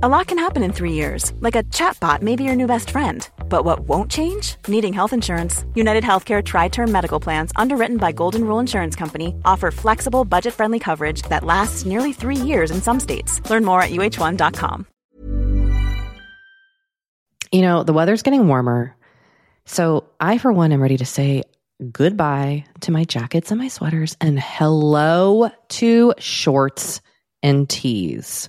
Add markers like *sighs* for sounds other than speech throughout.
A lot can happen in three years, like a chatbot may be your new best friend. But what won't change? Needing health insurance. United Healthcare TriTerm Medical Plans, underwritten by Golden Rule Insurance Company, offer flexible, budget friendly coverage that lasts nearly three years in some states. Learn more at uh1.com. You know, the weather's getting warmer. So I, for one, am ready to say goodbye to my jackets and my sweaters and hello to shorts and tees.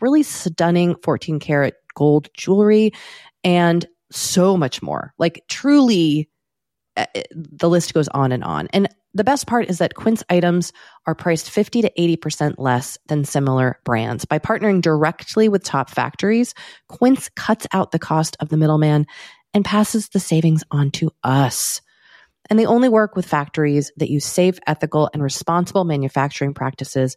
really stunning 14 karat gold jewelry, and so much more. Like, truly, uh, the list goes on and on. And the best part is that Quince items are priced 50 to 80% less than similar brands. By partnering directly with top factories, Quince cuts out the cost of the middleman and passes the savings on to us. And they only work with factories that use safe, ethical, and responsible manufacturing practices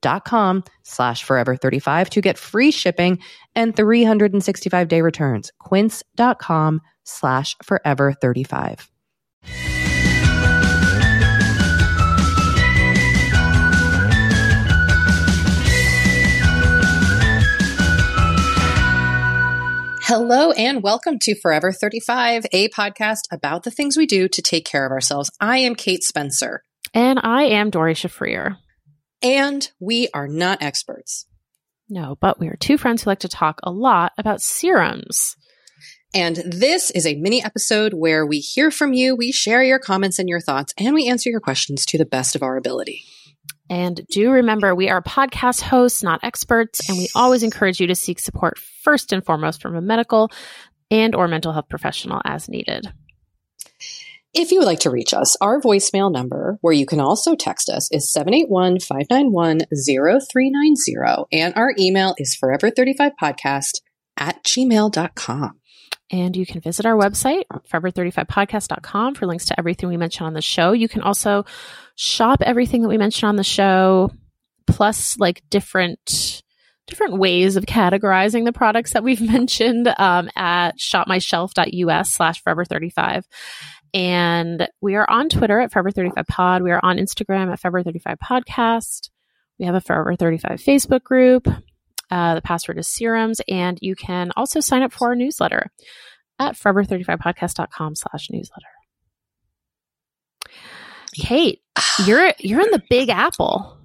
dot com slash forever 35 to get free shipping and 365 day returns. Quince.com slash forever 35. Hello and welcome to Forever 35, a podcast about the things we do to take care of ourselves. I am Kate Spencer, and I am Doree Shafrir. And we are not experts. No, but we are two friends who like to talk a lot about serums. And this is a mini episode where we hear from you, we share your comments and your thoughts, and we answer your questions to the best of our ability. And do remember, we are podcast hosts, not experts, and we always encourage you to seek support first and foremost from a medical and or mental health professional as needed. If you would like to reach us, our voicemail number, where you can also text us, is 781 591 0390. And our email is forever35podcast at gmail.com. And you can visit our website, forever35podcast.com, for links to everything we mentioned on the show. You can also shop everything that we mentioned on the show, plus like different different ways of categorizing the products that we've *laughs* mentioned um, at shopmyshelf.us slash forever35. And we are on Twitter at forever35pod. We are on Instagram at forever35podcast. We have a Forever 35 Facebook group. Uh, the password is serums, and you can also sign up for our newsletter at forever35podcast.com slash newsletter. Kate, *sighs* you're you're in the Big Apple.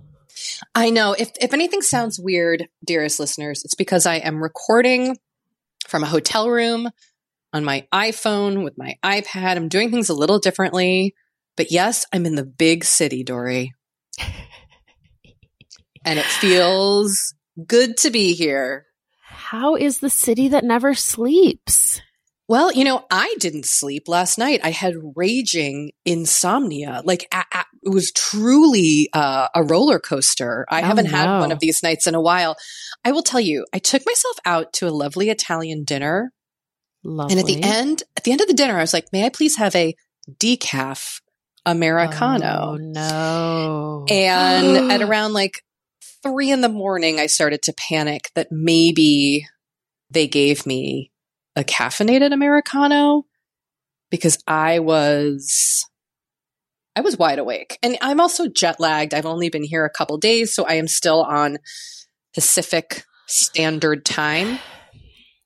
I know. If if anything sounds weird, dearest listeners, it's because I am recording from a hotel room on my iPhone with my iPad. I'm doing things a little differently. But yes, I'm in the big city, Doree. *laughs* and it feels good to be here. How is the city that never sleeps? Well, you know, I didn't sleep last night. I had raging insomnia. Like it was truly uh, a roller coaster. I Oh, haven't had one of these nights in a while. I will tell you, I took myself out to a lovely Italian dinner, Lovely. and at the end, at the end of the dinner, I was like, "May I please have a decaf americano?" Oh, no. And *gasps* at around like three in the morning, I started to panic that maybe they gave me a caffeinated Americano because I was I was wide awake. And I'm also jet lagged. I've only been here a couple days, so I am still on Pacific Standard Time.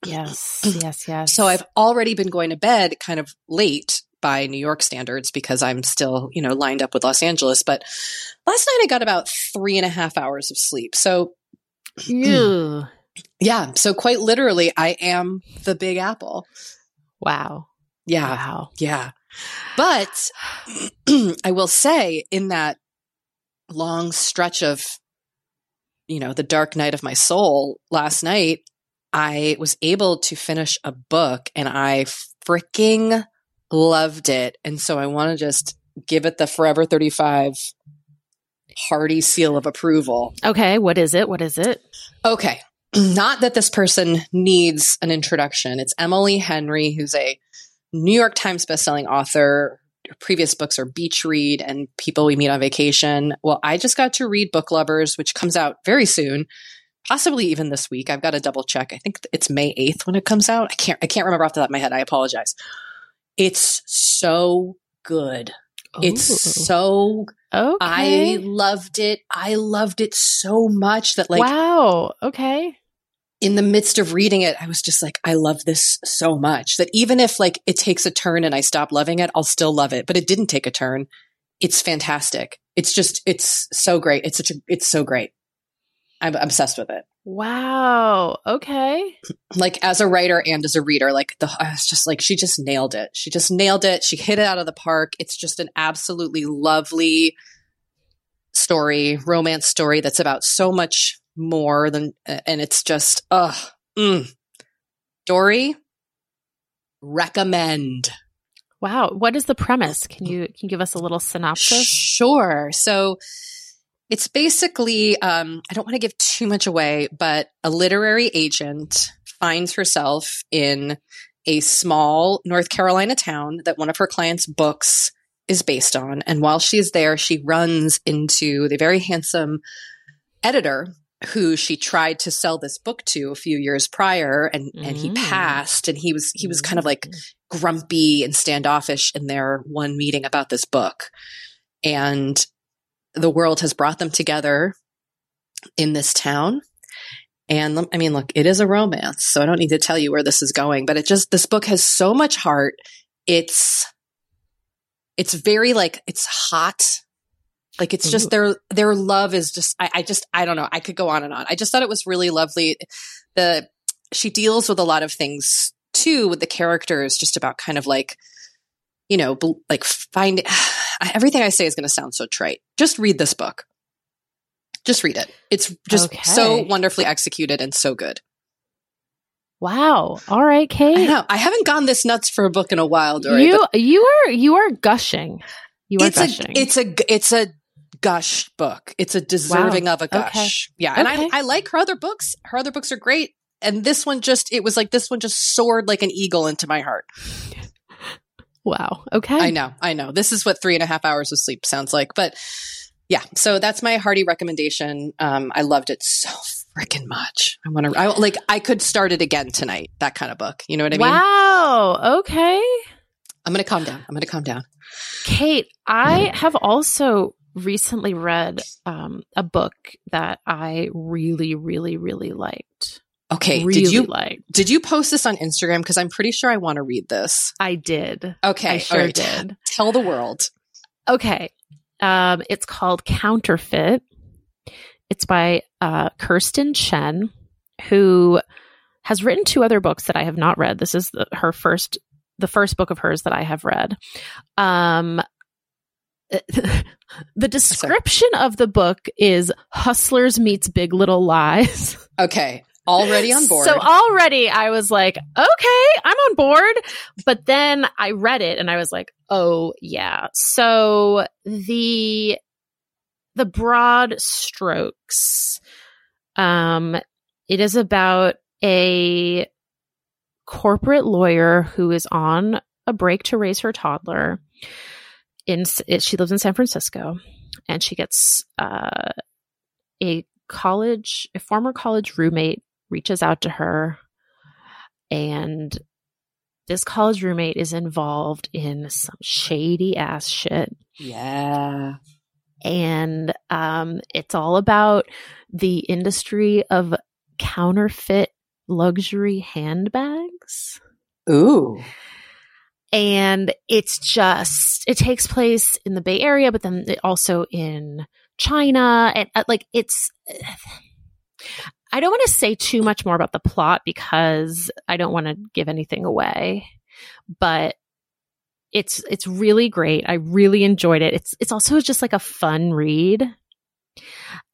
Yes, yes, *clears throat* yes. So I've already been going to bed kind of late by New York standards because I'm still, you know, lined up with Los Angeles. But last night I got about three and a half hours of sleep. So, Ew. *clears throat* yeah. So quite literally, I am the Big Apple. Wow. Yeah. Wow. Yeah. But *clears throat* I will say, in that long stretch of, you know, the dark night of my soul last night, I was able to finish a book and I freaking loved it. And so I want to just give it the Forever 35 hearty seal of approval. Okay. What is it? What is it? Okay. *clears throat* Not that this person needs an introduction. It's Emily Henry, who's a New York Times bestselling author. Her previous books are Beach Read and People We Meet on Vacation. Well, I just got to read Book Lovers, which comes out very soon, possibly even this week. I've got to double check. I think it's May 8th when it comes out. I can't I can't remember off the top of my head. I apologize. It's so good. It's so okay. I loved it. I loved it so much that like wow. Okay. in the midst of reading it, I was just like, I love this so much that even if like it takes a turn and I stop loving it, I'll still love it. But it didn't take a turn. It's fantastic. It's just, it's so great. It's such a, it's so great. I'm obsessed with it. Wow. Okay. Like as a writer and as a reader, like the, I was just like, she just nailed it. She just nailed it. She hit it out of the park. It's just an absolutely lovely story, romance story that's about so much more than, and it's just, ugh, mm. Doree, recommend. Wow. What is the premise? Can you can you give us a little synopsis? Sure. So it's basically, um, I don't want to give too much away, but a literary agent finds herself in a small North Carolina town that one of her clients' books is based on. And while she is there, she runs into the very handsome editor who she tried to sell this book to a few years prior and and he Mm. passed and he was he was kind of like grumpy and standoffish in their one meeting about this book and the world has brought them together in this town. And i mean look it is a romance so i don't need to tell you where this is going but it just this book has so much heart. It's it's very like it's hot. Like it's just mm-hmm. their their love is just I, I just I don't know. I could go on and on. I just thought it was really lovely. The she deals with a lot of things too with the characters just about kind of like you know like find everything I say is going to sound so trite just read this book just read it it's just Okay. so wonderfully executed and so good Wow. All right, I Kate. know I haven't gone this nuts for a book in a while Doree you you are you are gushing. You are it's gushing. a it's a it's a gush book. It's a deserving of a Okay. gush. Yeah, and Okay. I I like her other books. Her other books are great, and this one just it was like this one just soared like an eagle into my heart. Wow. Okay. I know, I know. This is what three and a half hours of sleep sounds like, but yeah. So that's my hearty recommendation. Um, I loved it so freaking much. I want to I like I could start it again tonight. That kind of book. You know what I mean? Wow. Okay. I'm gonna calm down. I'm gonna calm down. Kate, I have also recently read um, a book that I really, really, really liked. Okay. really did you liked. did you post this on Instagram? Because I'm pretty sure I want to read this. I did. Okay. I sure right. did. Tell the world. Okay. Um, it's called Counterfeit. It's by uh, Kirstin Chen, who has written two other books that I have not read. This is the, her first, the first book of hers that I have read. Um, *laughs* the description of the book is Hustlers meets Big Little Lies. *laughs* Okay. Already on board. So already I was like, okay, I'm on board. But then I read it and I was like, oh yeah. So the the broad strokes, um, it is about a corporate lawyer who is on a break to raise her toddler. In it, she lives in San Francisco, and she gets uh, a college, a former college roommate reaches out to her and this college roommate is involved in some shady ass shit. Yeah. And um, it's all about the industry of counterfeit luxury handbags. Ooh. And it's just, it takes place in the Bay Area, but then also in China. And uh, like, it's, I don't want to say too much more about the plot because I don't want to give anything away, but it's it's really great. I really enjoyed it. It's it's also just like a fun read.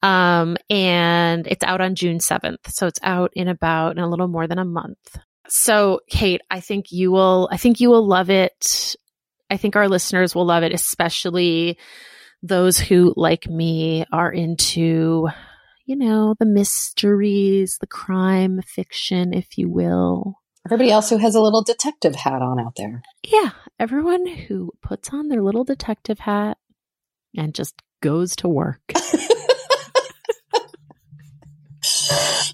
Um and it's out on June 7th. So it's out in about in a little more than a month. So Kate, I think you will I think you will love it. I think our listeners will love it especially those who like me are into you know, the mysteries, the crime fiction, if you will. Everybody else who has a little detective hat on out there. Yeah, everyone who puts on their little detective hat and just goes to work. *laughs*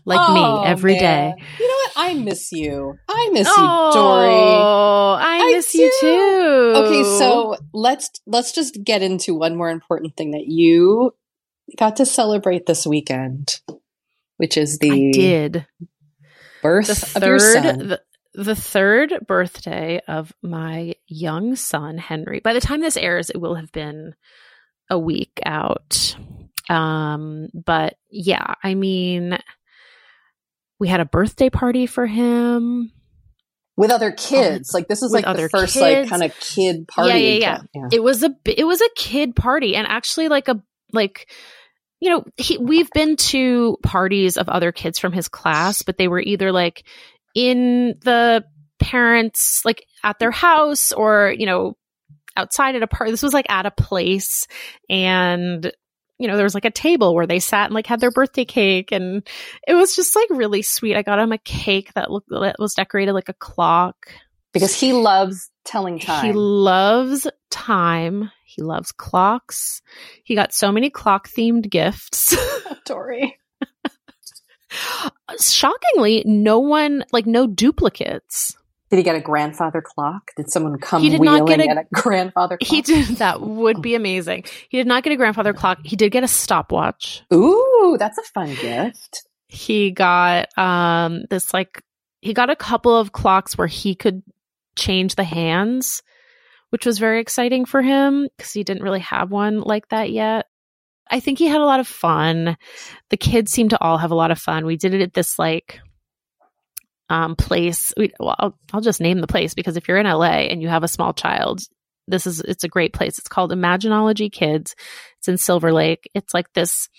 like oh, me every man. day. You know what? I miss you. I miss oh, you, Doree. Oh, I, I miss do. you too. Okay, so let's let's just get into one more important thing that you got to celebrate this weekend, which is the I did birth the third, of your son. The, the third birthday of my young son Henry. By the time this airs, it will have been a week out. Um, but yeah, I mean, we had a birthday party for him with other kids. Um, like this is like the first kids. like kind of kid party. Yeah, yeah, yeah, yeah. It was a it was a kid party, and actually like a like you know, he, we've been to parties of other kids from his class, but they were either like in the parents, like at their house or, you know, outside at a party. This was like at a place and, you know, there was like a table where they sat and like had their birthday cake and it was just like really sweet. I got him a cake that looked, that was decorated like a clock. Because he loves telling time. He loves time. He loves clocks. He got so many clock themed gifts. *laughs* Doree. Shockingly, no one, like no duplicates. Did he get a grandfather clock? Did someone come he did wheeling not get a, a grandfather clock? He did. That would be amazing. He did not get a grandfather clock. He did get a stopwatch. Ooh, that's a fun gift. He got um this like he got a couple of clocks where he could change the hands, which was very exciting for him because he didn't really have one like that yet. I think he had a lot of fun. The kids seemed to all have a lot of fun. We did it at this like um, place. We, well, I'll, I'll just name the place because if you're in LA and you have a small child, this is it's a great place. It's called Imaginology Kids. It's in Silver Lake. It's like this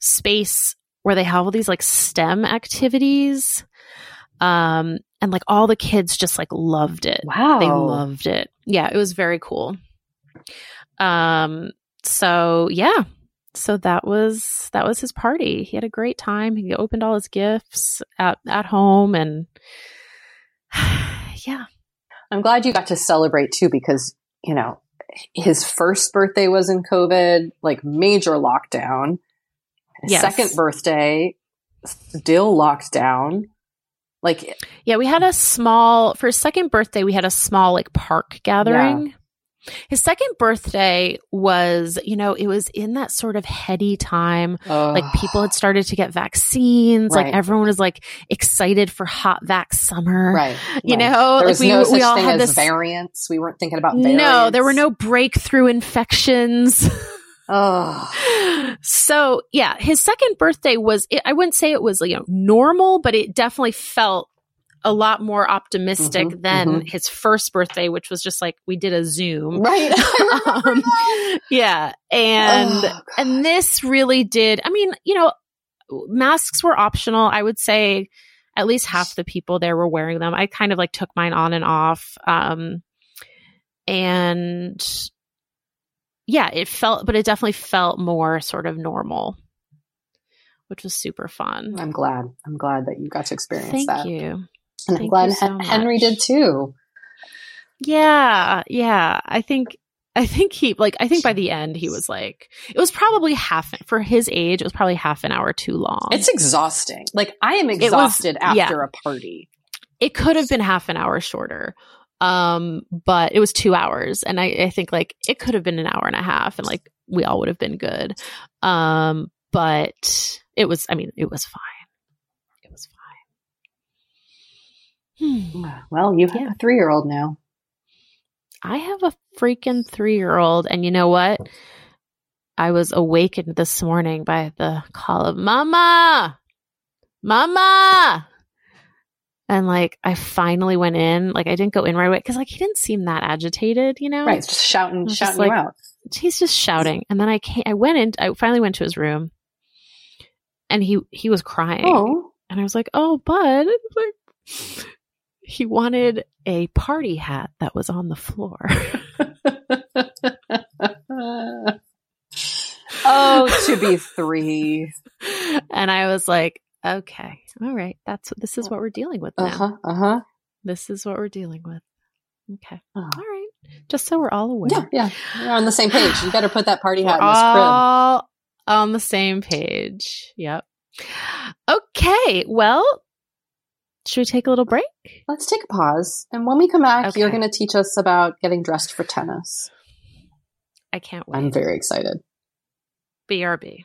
space where they have all these like STEM activities. Um, and like all the kids just like loved it. Wow. They loved it. Yeah, it was very cool. Um so yeah. So that was that was his party. He had a great time. He opened all his gifts at at home and *sighs* yeah. I'm glad you got to celebrate too because, you know, his first birthday was in COVID, like major lockdown. His yes. second birthday still locked down. Like, yeah, we had a small, for his second birthday, we had a small like park gathering. Yeah. His second birthday was, you know, it was in that sort of heady time. Like people had started to get vaccines. Right. Like everyone was like excited for hot vac summer. Right. *laughs* You right. know, there like we, no we all had this variants. We weren't thinking about variants. No, there were no breakthrough infections. *laughs* Oh. So yeah, his second birthday was, I wouldn't say it was, you know, normal, but it definitely felt a lot more optimistic mm-hmm, than mm-hmm. his first birthday, which was just like we did a Zoom, right? *laughs* *laughs* um, yeah, and oh, and this really did. I mean, you know, masks were optional. I would say at least half the people there were wearing them. I kind of like took mine on and off, um, and yeah, it felt, but it definitely felt more sort of normal, which was super fun. I'm glad. I'm glad that you got to experience Thank that. you. And Thank I'm glad so Henry did too. Yeah, yeah. I think I think he like I think by the end he was like it was probably half for his age it was probably half an hour too long. It's exhausting. Like I am exhausted was, after yeah. a party. It could have been half an hour shorter. Um, but it was two hours. And I, I think like it could have been an hour and a half and like we all would have been good. Um, but it was, I mean, it was fine. It was fine. Hmm. Well, you have a three year old now. I have a freaking three year old. And you know what? I was awakened this morning by the call of Mama, Mama. And like, I finally went in. Like, I didn't go in right away because like he didn't seem that agitated, you know? Right, just shouting, shouting just like- out. He's just shouting. And then I came, I went in, I finally went to his room and he, he was crying. Oh, And I was like, oh, bud. *laughs* Like, he wanted a party hat that was on the floor. *laughs* *laughs* oh, to be three. and I was like, okay, all right, that's this is what we're dealing with now. Uh huh. Uh huh. This is what we're dealing with. Okay, Oh. all right. Just so we're all aware, Yeah, yeah. We're on the same *gasps* page. You better put that party we're hat in this crib. all on the same page. Yep. Okay. Well, should we take a little break? Let's take a pause. And when we come back, you're going to teach us about getting dressed for tennis. I can't wait. I'm very excited. BRB.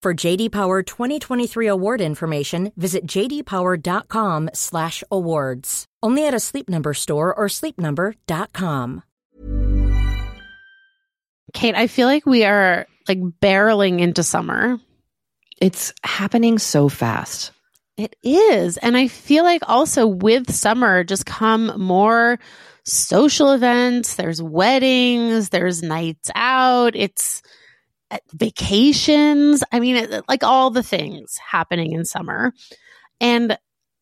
For JD Power 2023 award information, visit jdpower.com/awards. Only at a Sleep Number store or sleepnumber.com. Kate, I feel like we are like barreling into summer. It's happening so fast. It is. And I feel like also with summer just come more social events. There's weddings, there's nights out, it's vacations. I mean, like all the things happening in summer. And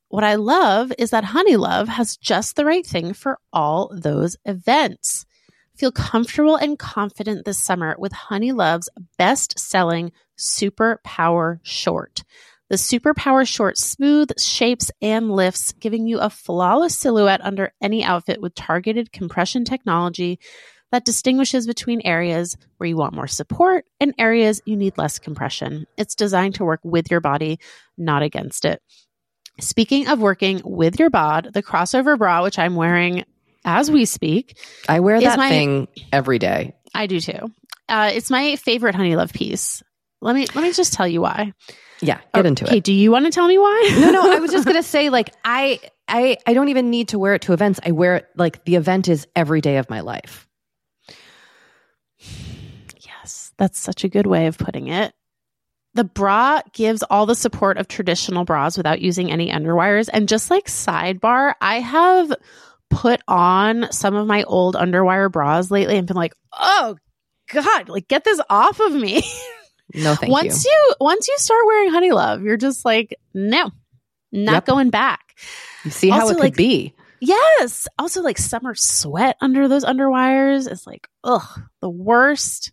what I love is that Honey Love has just the right thing for all those events. Feel comfortable and confident this summer with Honey Love's best selling Super Power Short. The Super Power Short smooth shapes and lifts, giving you a flawless silhouette under any outfit with targeted compression technology that distinguishes between areas where you want more support and areas you need less compression. It's designed to work with your body, not against it. Speaking of working with your bod, the crossover bra, which I'm wearing as we speak, I wear that my- thing every day. I do too. Uh, it's my favorite Honey Love piece. Let me let me just tell you why. Yeah, get into it. Okay, do you want to tell me why? *laughs* No, no, I was just *laughs* gonna say, like, I, I, I don't even need to wear it to events. I wear it like the event is every day of my life. Yes, that's such a good way of putting it. The bra gives all the support of traditional bras without using any underwires. And just like sidebar, I have put on some of my old underwire bras lately and been like, oh God, like get this off of me. *laughs* No, thank once you. you. once you start wearing honey love, you're just like, no, not Yep. going back. You see how it could like- be. Yes. Also, like summer sweat under those underwires is like, ugh, the worst.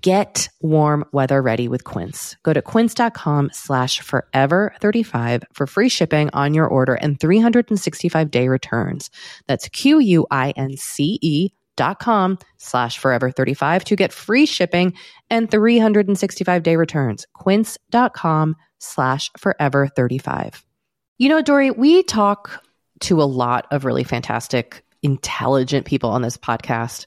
get warm weather ready with Quince. Go to quince.com slash forever 35 for free shipping on your order and 365 day returns. That's Q-U-I-N-C-E dot com slash forever 35 to get free shipping and 365 day returns. Quince.com slash forever 35. You know, Doree, we talk to a lot of really fantastic, intelligent people on this podcast.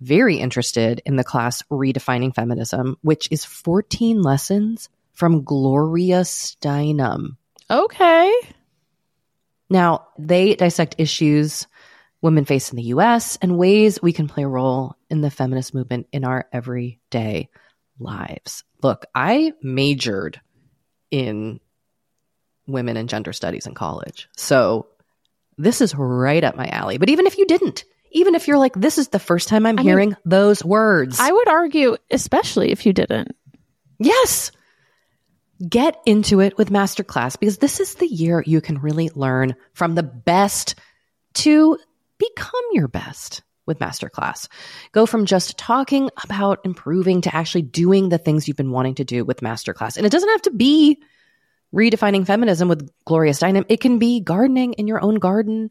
very interested in the class Redefining Feminism, which is 14 lessons from Gloria Steinem. Okay. Now, they dissect issues women face in the US and ways we can play a role in the feminist movement in our everyday lives. Look, I majored in women and gender studies in college. So this is right up my alley. But even if you didn't, even if you're like, this is the first time I'm I mean, hearing those words. I would argue, especially if you didn't. Yes. Get into it with Masterclass because this is the year you can really learn from the best to become your best with Masterclass. Go from just talking about improving to actually doing the things you've been wanting to do with Masterclass. And it doesn't have to be redefining feminism with Gloria Steinem. It can be gardening in your own garden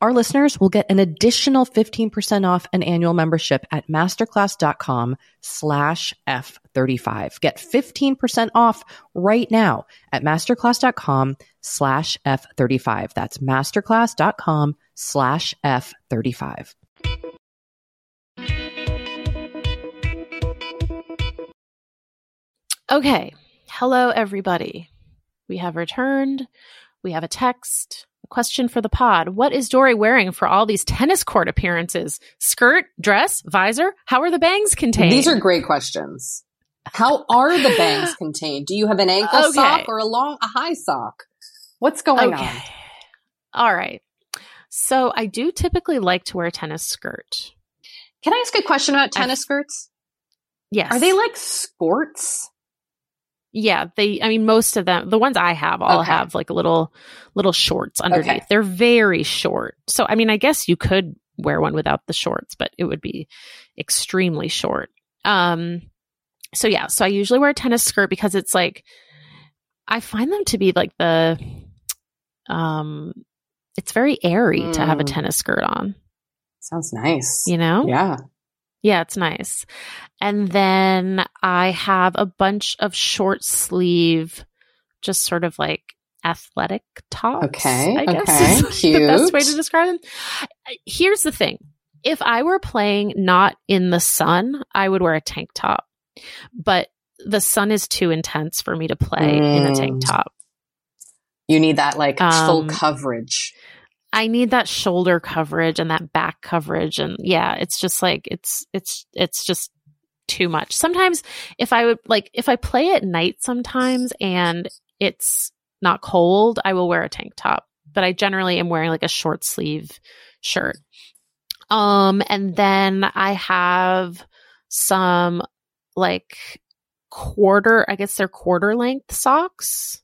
our listeners will get an additional 15% off an annual membership at masterclass.com slash F35. Get 15% off right now at masterclass.com slash F35. That's masterclass.com slash F35. Okay. Hello, everybody. We have returned. We have a text. Question for the pod. What is Doree wearing for all these tennis court appearances? Skirt, dress, visor? How are the bangs contained? These are great questions. How are the bangs *gasps* contained? Do you have an ankle Okay. sock or a long, a high sock? What's going on? All right. So I do typically like to wear a tennis skirt. Can I ask a question about I- tennis skirts? Yes. Are they like skirts? Yeah, they I mean most of them the ones I have all Okay. have like little little shorts underneath. Okay. They're very short. So I mean I guess you could wear one without the shorts, but it would be extremely short. Um so yeah, so I usually wear a tennis skirt because it's like I find them to be like the um it's very airy to have a Mm. tennis skirt on, Sounds nice. you know? Yeah. Yeah, it's nice. And then I have a bunch of short sleeve, just sort of like athletic tops. Okay, I guess okay, is *laughs* the best way to describe them. Here's the thing: if I were playing not in the sun, I would wear a tank top. But the sun is too intense for me to play in a tank Mm. top. You need that like full Um, coverage. I need that shoulder coverage and that back coverage and yeah, it's just like it's it's it's just too much. Sometimes if I would like if I play at night sometimes and it's not cold, I will wear a tank top, but I generally am wearing like a short sleeve shirt. Um and then I have some like quarter, I guess they're quarter length socks.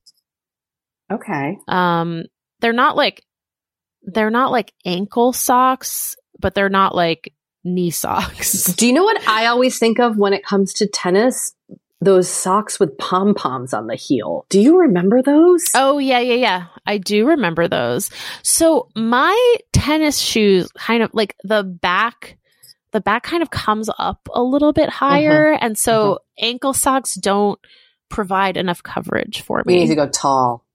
Okay. Um, they're not like they're not like ankle socks, but they're not like knee socks. *laughs* Do you know what I always think of when it comes to tennis? Those socks with pom poms on the heel. Do you remember those? Oh yeah, yeah, yeah. I do remember those. So my tennis shoes kind of like the back the back kind of comes up a little bit uh-huh. higher and so uh-huh. ankle socks don't provide enough coverage for me. we me. need to go tall.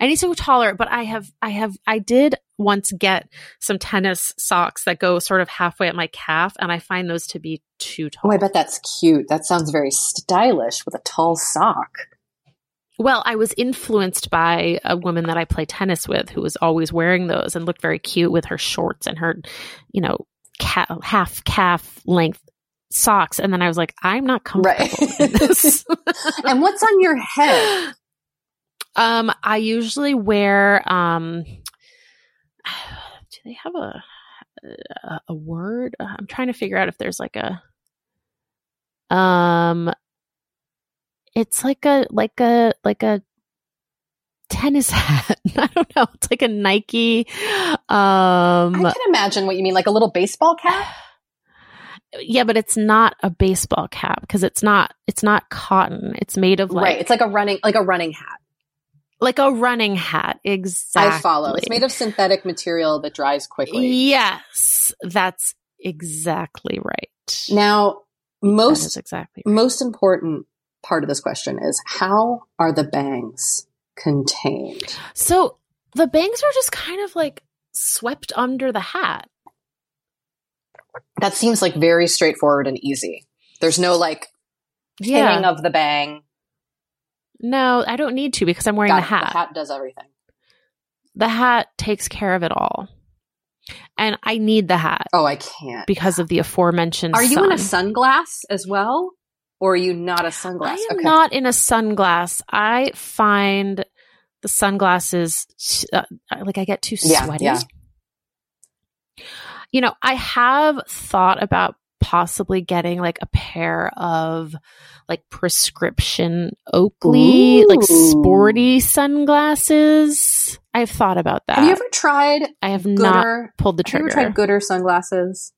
I need to go taller, but I have, I have, I did once get some tennis socks that go sort of halfway at my calf, and I find those to be too tall. Oh, I bet that's cute. That sounds very stylish with a tall sock. Well, I was influenced by a woman that I play tennis with who was always wearing those and looked very cute with her shorts and her, you know, ca- half calf length socks. And then I was like, I'm not comfortable Right. *laughs* and what's on your head? *laughs* Um, I usually wear um *sighs* do they have a a, a word? Uh, I'm trying to figure out if there's like a um it's like a like a like a tennis *laughs* hat. I don't know. It's like a Nike um I can imagine what you mean, like a little baseball cap. yeah, but it's not a baseball cap because it's not it's not cotton. It's made of like right. It's like a running, like a running hat. Like a running hat. Exactly. I follow. It's made of synthetic material that dries quickly. Yes, that's exactly right. Now, most exactly right. most important part of this question is how are the bangs contained? So the bangs are just kind of like swept under the hat. That seems like very straightforward and easy. There's no like pinning Yeah. of the bang. No, I don't need to because I'm wearing Got the it. hat. The hat does everything. The hat takes care of it all. And I need the hat Oh, I can't. because of the aforementioned Are you sun. in a sunglass as well? Or are you not a sunglass? I am not in a sunglass. I find the sunglasses uh, like I get too Yeah, sweaty. yeah. You know, I have thought about possibly getting like a pair of like prescription Oakley, like sporty sunglasses. I've thought about that. Have you ever tried I have not pulled the Have you trigger. ever tried Goodr sunglasses?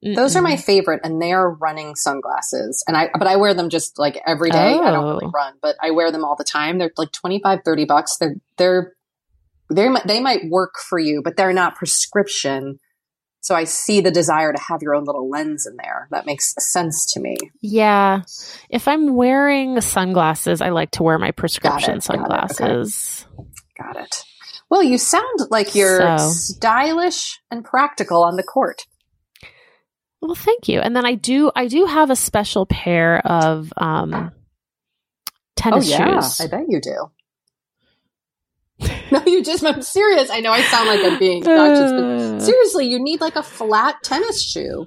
Those are my favorite, and they are running sunglasses. And I, but I wear them just like every day. I don't really Oh. run, but I wear them all the time. They're like 25, 30 bucks. They're, they're, they might, they might work for you, but they're not prescription. So I see the desire to have your own little lens in there. That makes sense to me. Yeah. If I'm wearing sunglasses, I like to wear my prescription Got it, got it, okay. sunglasses. Got it. Well, you sound like you're So- stylish and practical on the court. Well, thank you. And then I do I do have a special pair of um tennis oh yeah, shoes. I bet you do. *laughs* no, you just. I'm serious. I know I sound like I'm being obnoxious, but *sighs* seriously, you need like a flat tennis shoe.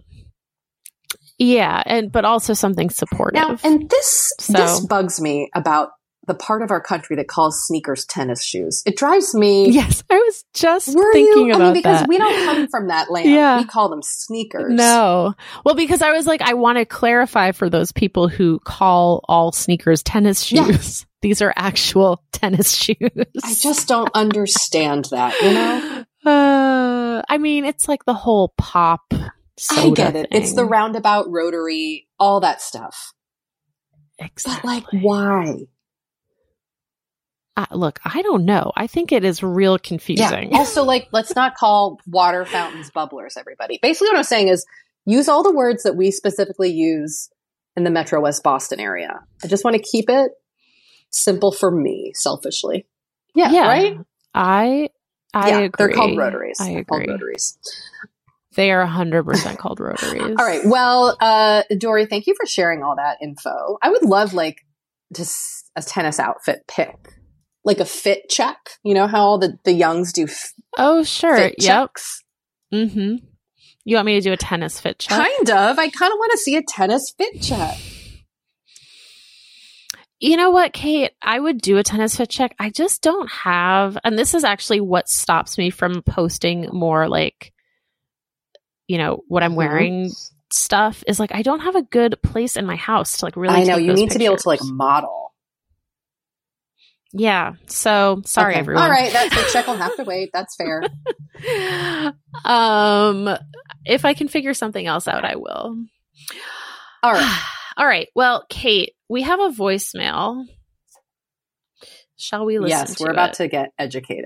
yeah, and but also something supportive. Now, and this So- this bugs me about the part of our country that calls sneakers tennis shoes. It drives me. *laughs* yes, I was just Were thinking you? I about mean, because that. we don't come from that land. *laughs* Yeah. We call them sneakers. no. Well, because I was like, I want to clarify for those people who call all sneakers tennis shoes. *laughs* These are actual tennis shoes. I just don't understand that. You know, Uh, I mean, it's like the whole pop. Soda I get it. It's the roundabout rotary, all that stuff. Exactly. But like, why? Uh, look, I don't know. I think it is real confusing. Yeah. *laughs* Also, like, let's not call water fountains bubblers, everybody. Basically, what I'm saying is use all the words that we specifically use in the Metro West Boston area. I just want to keep it simple for me, selfishly. Yeah, Yeah. right? I I yeah, agree. they're called rotaries. I They're called agree. rotaries. They are 100% called rotaries. All right. Well, uh, Doree, thank you for sharing all that info. I would love like just a tennis outfit pick, like a fit check. You know how all the, the youngs do f- Oh, sure. fit Yep. checks? Mm-hmm. You want me to do a tennis fit check? Kind of. I kind of want to see a tennis fit check. You know what, Kate? I would do a tennis fit check. I just don't have, and this is actually what stops me from posting more like, you know, what I'm Mhm. wearing stuff is like I don't have a good place in my house to like really. I know you need to be able to like model. Yeah. So sorry, Okay. everyone. All right, that fit check will have to wait. That's fair. um, if I can figure something else out, I will. All right. *sighs* All right. Well, Kate, we have a voicemail. Shall we listen to it? yes, we're about it? to get educated.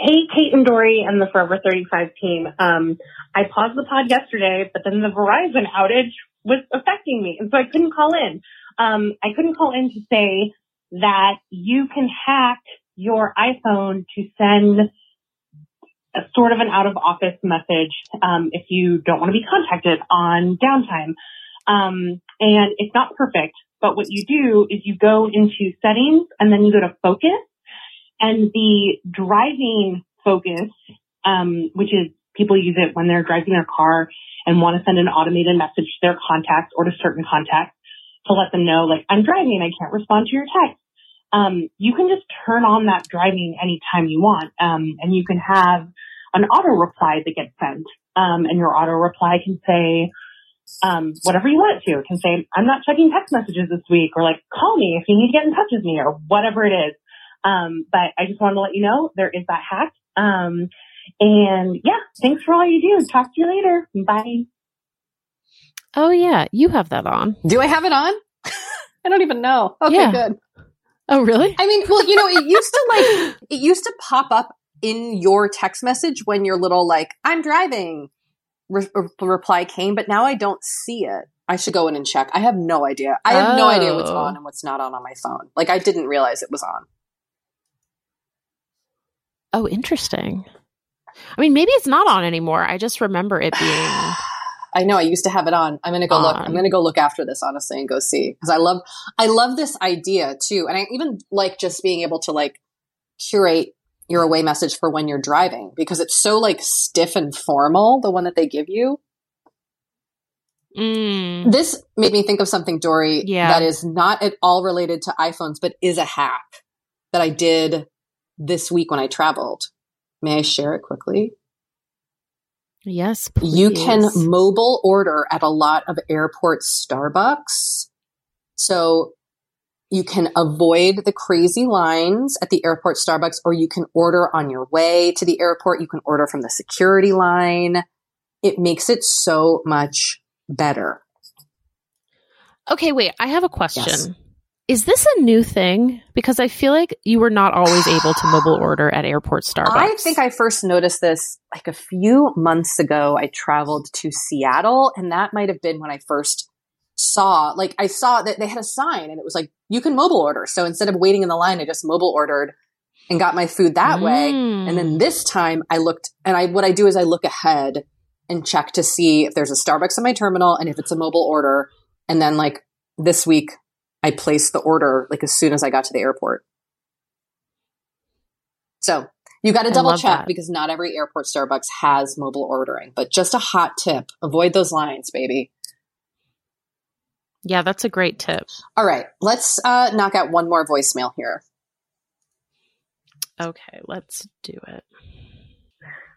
Hey, Kate and Doree and the Forever 35 team. Um, I paused the pod yesterday, but then the Verizon outage was affecting me, and so I couldn't call in. Um, I couldn't call in to say that you can hack your iPhone to send a sort of an out of office message um, if you don't want to be contacted on downtime. Um, and it's not perfect, but what you do is you go into settings and then you go to focus and the driving focus, um, which is people use it when they're driving their car and want to send an automated message to their contacts or to certain contacts to let them know, like, I'm driving, I can't respond to your text. Um, you can just turn on that driving anytime you want. Um, and you can have an auto reply that gets sent. Um, and your auto reply can say, um, whatever you want it to. It can say, I'm not checking text messages this week or like, call me if you need to get in touch with me or whatever it is. Um, but I just wanted to let you know there is that hack. Um, and yeah, thanks for all you do. Talk to you later. Bye. Oh yeah, you have that on. Do I have it on? *laughs* I don't even know. Okay, Yeah. good. Oh really? I mean, well, you know, it used to like *laughs* it used to pop up in your text message when your little like I'm driving re- re- reply came, but now I don't see it. I should go in and check. I have no idea. I have no idea what's Oh. on and what's not on on my phone. Like I didn't realize it was on. Oh, interesting. I mean, maybe it's not on anymore. I just remember it being. *sighs* *sighs* I know I used to have it on. I'm gonna go look. I'm gonna go look after this honestly and go see because I love I love this idea too, and I even like just being able to like curate your away message for when you're driving because it's so like stiff and formal. The one that they give you. Mm. This made me think of something, Doree, Yeah. that is not at all related to iPhones, but is a hack that I did this week when I traveled. May I share it quickly? Yes, You can mobile order at a lot of airport Starbucks. So you can avoid the crazy lines at the airport Starbucks, or you can order on your way to the airport. You can order from the security line. It makes it so much better. Okay, wait. I have a question. Yes. Is this a new thing? Because I feel like you were not always able to mobile order at airport Starbucks. I think I first noticed this like a few months ago. I traveled to Seattle, and that might have been when I first saw, like, I saw that they had a sign and it was like, you can mobile order. So instead of waiting in the line, I just mobile ordered and got my food that way. Mm. And then this time I looked, and I, what I do is I look ahead and check to see if there's a Starbucks in my terminal and if it's a mobile order. And then, like, this week, I placed the order like as soon as I got to the airport. So you got to double check that. because not every airport Starbucks has mobile ordering. But just a hot tip: avoid those lines, baby. Yeah, that's a great tip. All right, let's uh, knock out one more voicemail here. Okay, let's do it.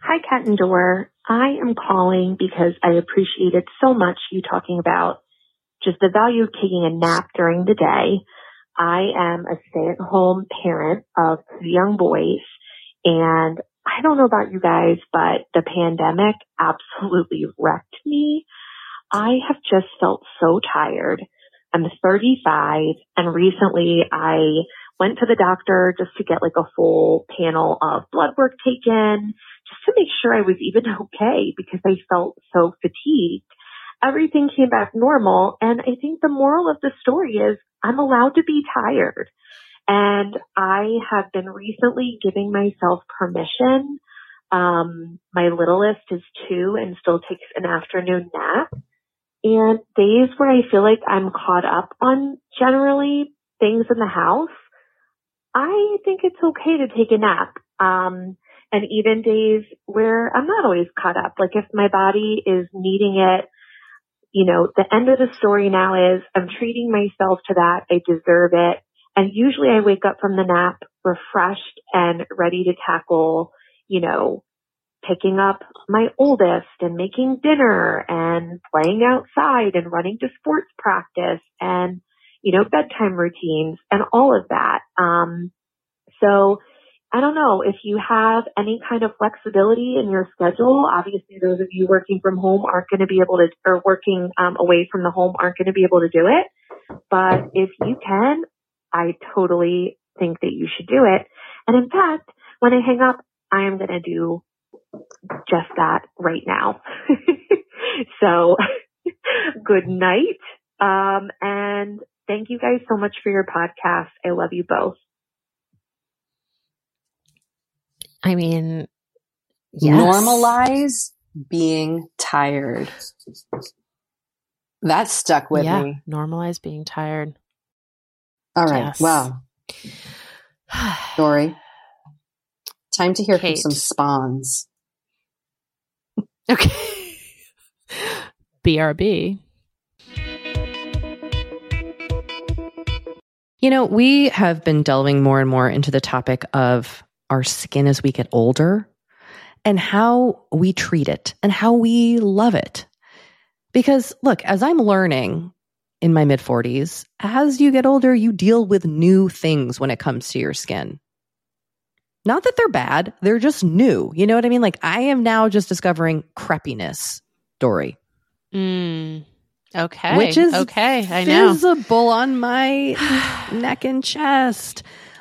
Hi, Kat and Dor. I am calling because I appreciated so much you talking about just the value of taking a nap during the day. I am a stay-at-home parent of two young boys, and I don't know about you guys, but the pandemic absolutely wrecked me. I have just felt so tired. I'm 35, and recently I went to the doctor just to get like a full panel of blood work taken just to make sure I was even okay because I felt so fatigued. Everything came back normal. And I think the moral of the story is I'm allowed to be tired. And I have been recently giving myself permission. Um, my littlest is two and still takes an afternoon nap. And days where I feel like I'm caught up on generally things in the house, I think it's okay to take a nap. Um, and even days where I'm not always caught up. Like if my body is needing it, you know, the end of the story now is I'm treating myself to that. I deserve it. And usually I wake up from the nap refreshed and ready to tackle, you know, picking up my oldest and making dinner and playing outside and running to sports practice and, you know, bedtime routines and all of that. Um, so I don't know if you have any kind of flexibility in your schedule. Obviously, those of you working from home aren't going to be able to, or working um, away from the home aren't going to be able to do it. But if you can, I totally think that you should do it. And in fact, when I hang up, I am going to do just that right now. *laughs* so *laughs* good night. Um, and thank you guys so much for your podcast. I love you both. I mean, yes. normalize being tired. That stuck with yeah, me. Normalize being tired. All right. Yes. Wow. *sighs* Doree, time to hear Kate. from some spawns. Okay. *laughs* BRB. You know, we have been delving more and more into the topic of our skin as we get older and how we treat it and how we love it. Because look, as I'm learning in my mid 40s, as you get older, you deal with new things when it comes to your skin. Not that they're bad, they're just new. You know what I mean? Like I am now just discovering crepiness, Doree. Mm, okay. Which is okay. I know. visible on my *sighs* neck and chest.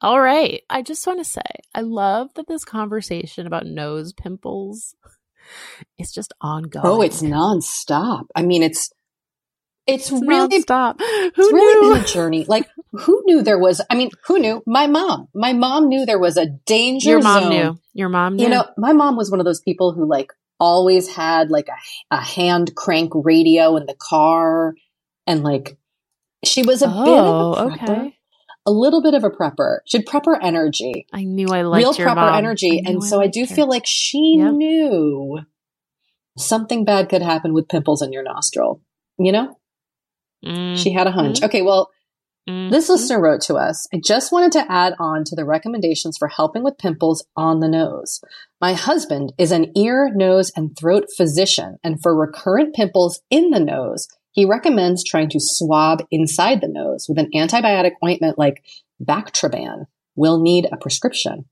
All right. I just want to say, I love that this conversation about nose pimples *laughs* is just ongoing. Oh, it's nonstop. I mean, it's It's really stop. *gasps* Who it's really knew? been a journey. Like who knew there was? I mean, who knew? My mom. My mom knew there was a danger Your mom zone. knew. Your mom knew. You know, my mom was one of those people who like always had like a, a hand crank radio in the car, and like she was a bit of oh, a prepper, okay. A little bit of a prepper. She had prepper energy, I knew I liked real prepper mom. energy, and so I do her. feel like she Yep. knew something bad could happen with pimples in your nostril. You know, Mm, she had a hunch. Okay, well. mm, This listener wrote to us, I just wanted to add on to the recommendations for helping with pimples on the nose. My husband is an ear, nose, and throat physician, and for recurrent pimples in the nose, he recommends trying to swab inside the nose with an antibiotic ointment like Bactroban. Will need a prescription.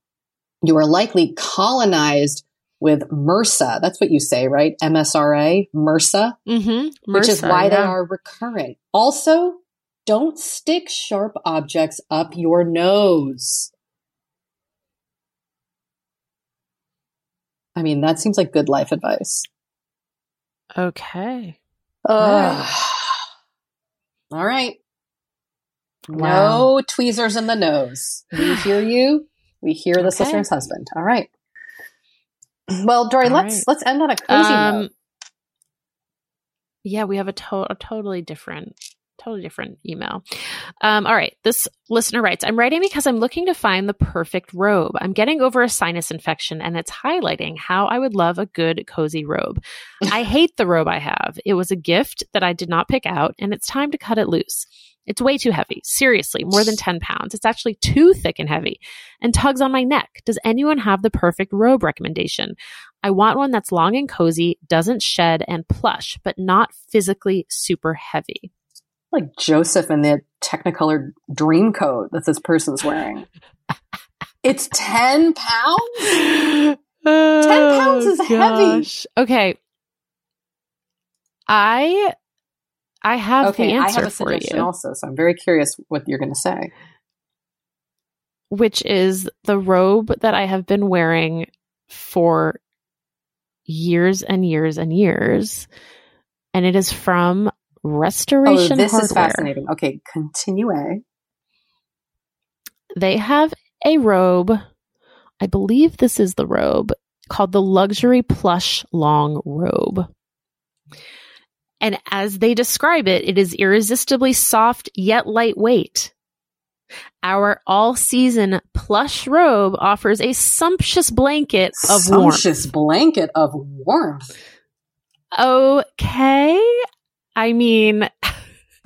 You are likely colonized with MRSA. That's what you say, right? MSRA, MRSA Mhm. which is MRSA, why they are recurrent. Also, don't stick sharp objects up your nose. I mean, that seems like good life advice. Okay. All right. *sighs* Wow. No tweezers in the nose. We *sighs* hear you. We hear the Okay. listener's husband. All right. Well, Doree, All let's right. let's end on a cozy Um, note. yeah, we have a, to- a totally different, totally different email. Um, all right. This listener writes, I'm writing because I'm looking to find the perfect robe. I'm getting over a sinus infection and it's highlighting how I would love a good, cozy robe. I *laughs* hate the robe I have. It was a gift that I did not pick out and it's time to cut it loose. It's way too heavy. Seriously, more than 10 pounds. It's actually too thick and heavy and tugs on my neck. Does anyone have the perfect robe recommendation? I want one that's long and cozy, doesn't shed, and plush, but not physically super heavy. Like Joseph in the Technicolor dream coat that this person's wearing. *laughs* it's 10 pounds? 10 pounds is heavy. Okay. I I have okay, the I answer have a for you, also, so I'm very curious what you're going to say. which is the robe that I have been wearing for years and years and years. And it is from Oh, Restoration this is fascinating. Okay, continue. they have a robe. I believe this is the robe called the Luxury Plush Long Robe. And as they describe it, it is irresistibly soft yet lightweight. Our all season plush robe offers a sumptuous blanket of warmth. Sumptuous blanket of warmth. Okay. I mean,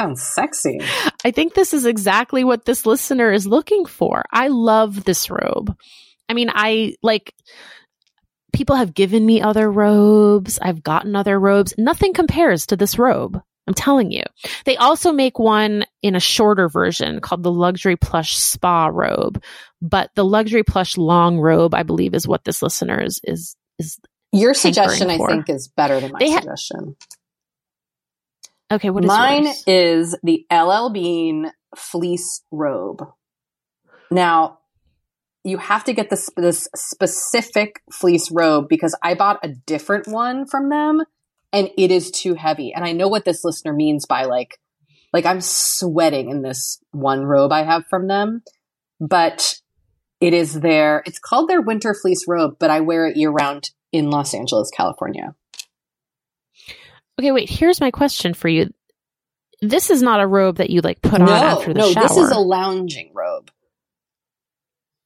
Sounds sexy. I think this is exactly what this listener is looking for. I love this robe. I mean, I like people have given me other robes. I've gotten other robes. Nothing compares to this robe. I'm telling you. They also make one in a shorter version called the luxury plush spa robe, but the luxury plush long robe, I believe, is what this listener is is is. Your suggestion, I for. think, is better than my ha- suggestion. Okay, what is Mine yours? is the LL Bean fleece robe. Now, you have to get this this specific fleece robe because I bought a different one from them and it is too heavy. And I know what this listener means by like like I'm sweating in this one robe I have from them, but it is their it's called their winter fleece robe, but I wear it year round in Los Angeles, California. Okay, wait. Here's my question for you. This is not a robe that you like put on after the no, shower. No, this is a lounging robe.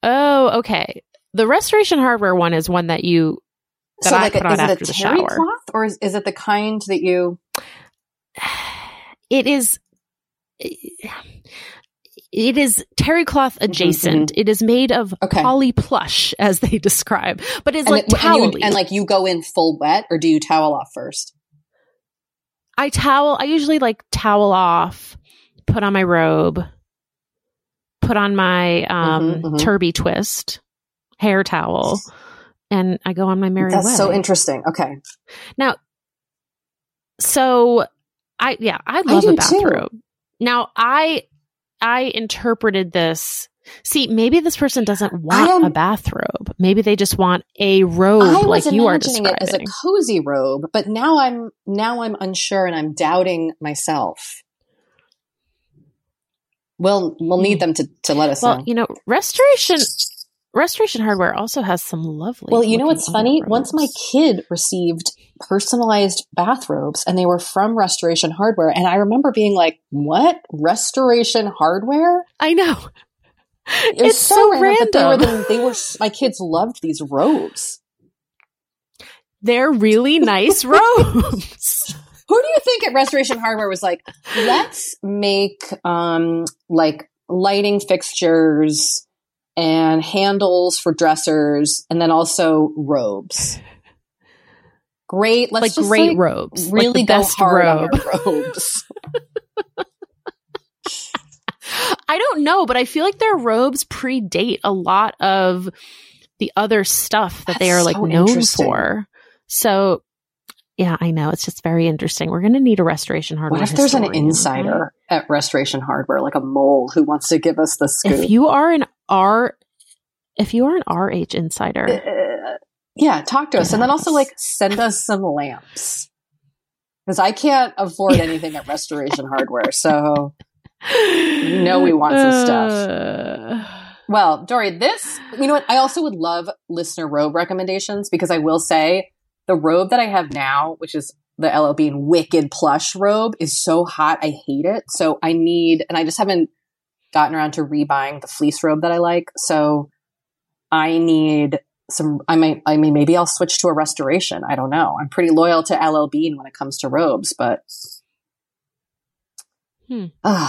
oh, okay. The Restoration Hardware one is one that you that so I like put a, on is it after a the terry shower. cloth or is, is it the kind that you *sighs* It is. It is terry cloth adjacent. It is made of Mm-hmm, Okay. poly plush, as they *laughs* describe, but it's and, like it- towel you, and like you go in full wet or do you towel off first? I towel. I usually like towel off, put on my robe, put on my um, Mhm, mhm. Turbie Twist hair towel, and I go on my merry That's way. so interesting. Okay. Now, so I yeah, I love do a too. Now I I interpreted this See, maybe this person doesn't want am- a bathrobe. Maybe they just want a robe I was like you are imagining it as a cozy robe, but now I'm now I'm unsure and I'm doubting myself. We'll we'll need hmm. them to to let us well, know. you know, restoration restoration hardware also has some lovely. Well, you know what's funny? Once my kid received personalized bathrobes and they were from Restoration Hardware, and I remember being like, "What Restoration Hardware?" I know. It It's so but they were random. they were my kids loved these robes. They're really nice *laughs* robes. Who do you think at Restoration Hardware was like, let's make um like lighting fixtures and handles for dressers and then also robes. Great. Let's like great like, robes. Like really the go best hard robe. on our robes. *laughs* I don't know, but I feel like their robes predate a lot of the other stuff that they That's are like so known for. So, yeah, I know it's just very interesting. We're going to need a restoration hardware. what if there's an insider at Restoration Hardware, like a mole who wants to give us the scoop? If you are an R, if you are an RH insider, Uh, yeah, talk to us. And then also like send us some lamps. Because I can't afford anything at Restoration Hardware. So you know we want some stuff. Uh, *sighs* well, Doree, this you know what? I also would love listener robe recommendations because I will say the robe that I have now, which is the LL Bean Wicked Plush robe, is so hot. I hate it. So I need and I just haven't gotten around to rebuying the fleece robe that I like. So I need some I might I mean maybe I'll switch to a restoration. I don't know. I'm pretty loyal to LL Bean when it comes to robes, but Hmm. *sighs*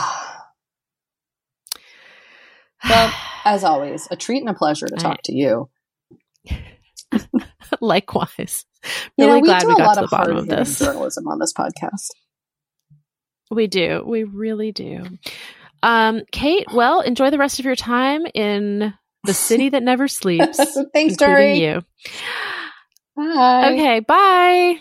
Well, *sighs* as always, a treat and a pleasure to talk to you. *laughs* likewise. Really we glad do we a got lot to the of bottom of this. *laughs* journalism on this podcast. We do. We really do. Um, Kate, well, enjoy the rest of your time in the city that never *laughs* sleeps. Thanks, including Doree. you. Bye. Okay, bye.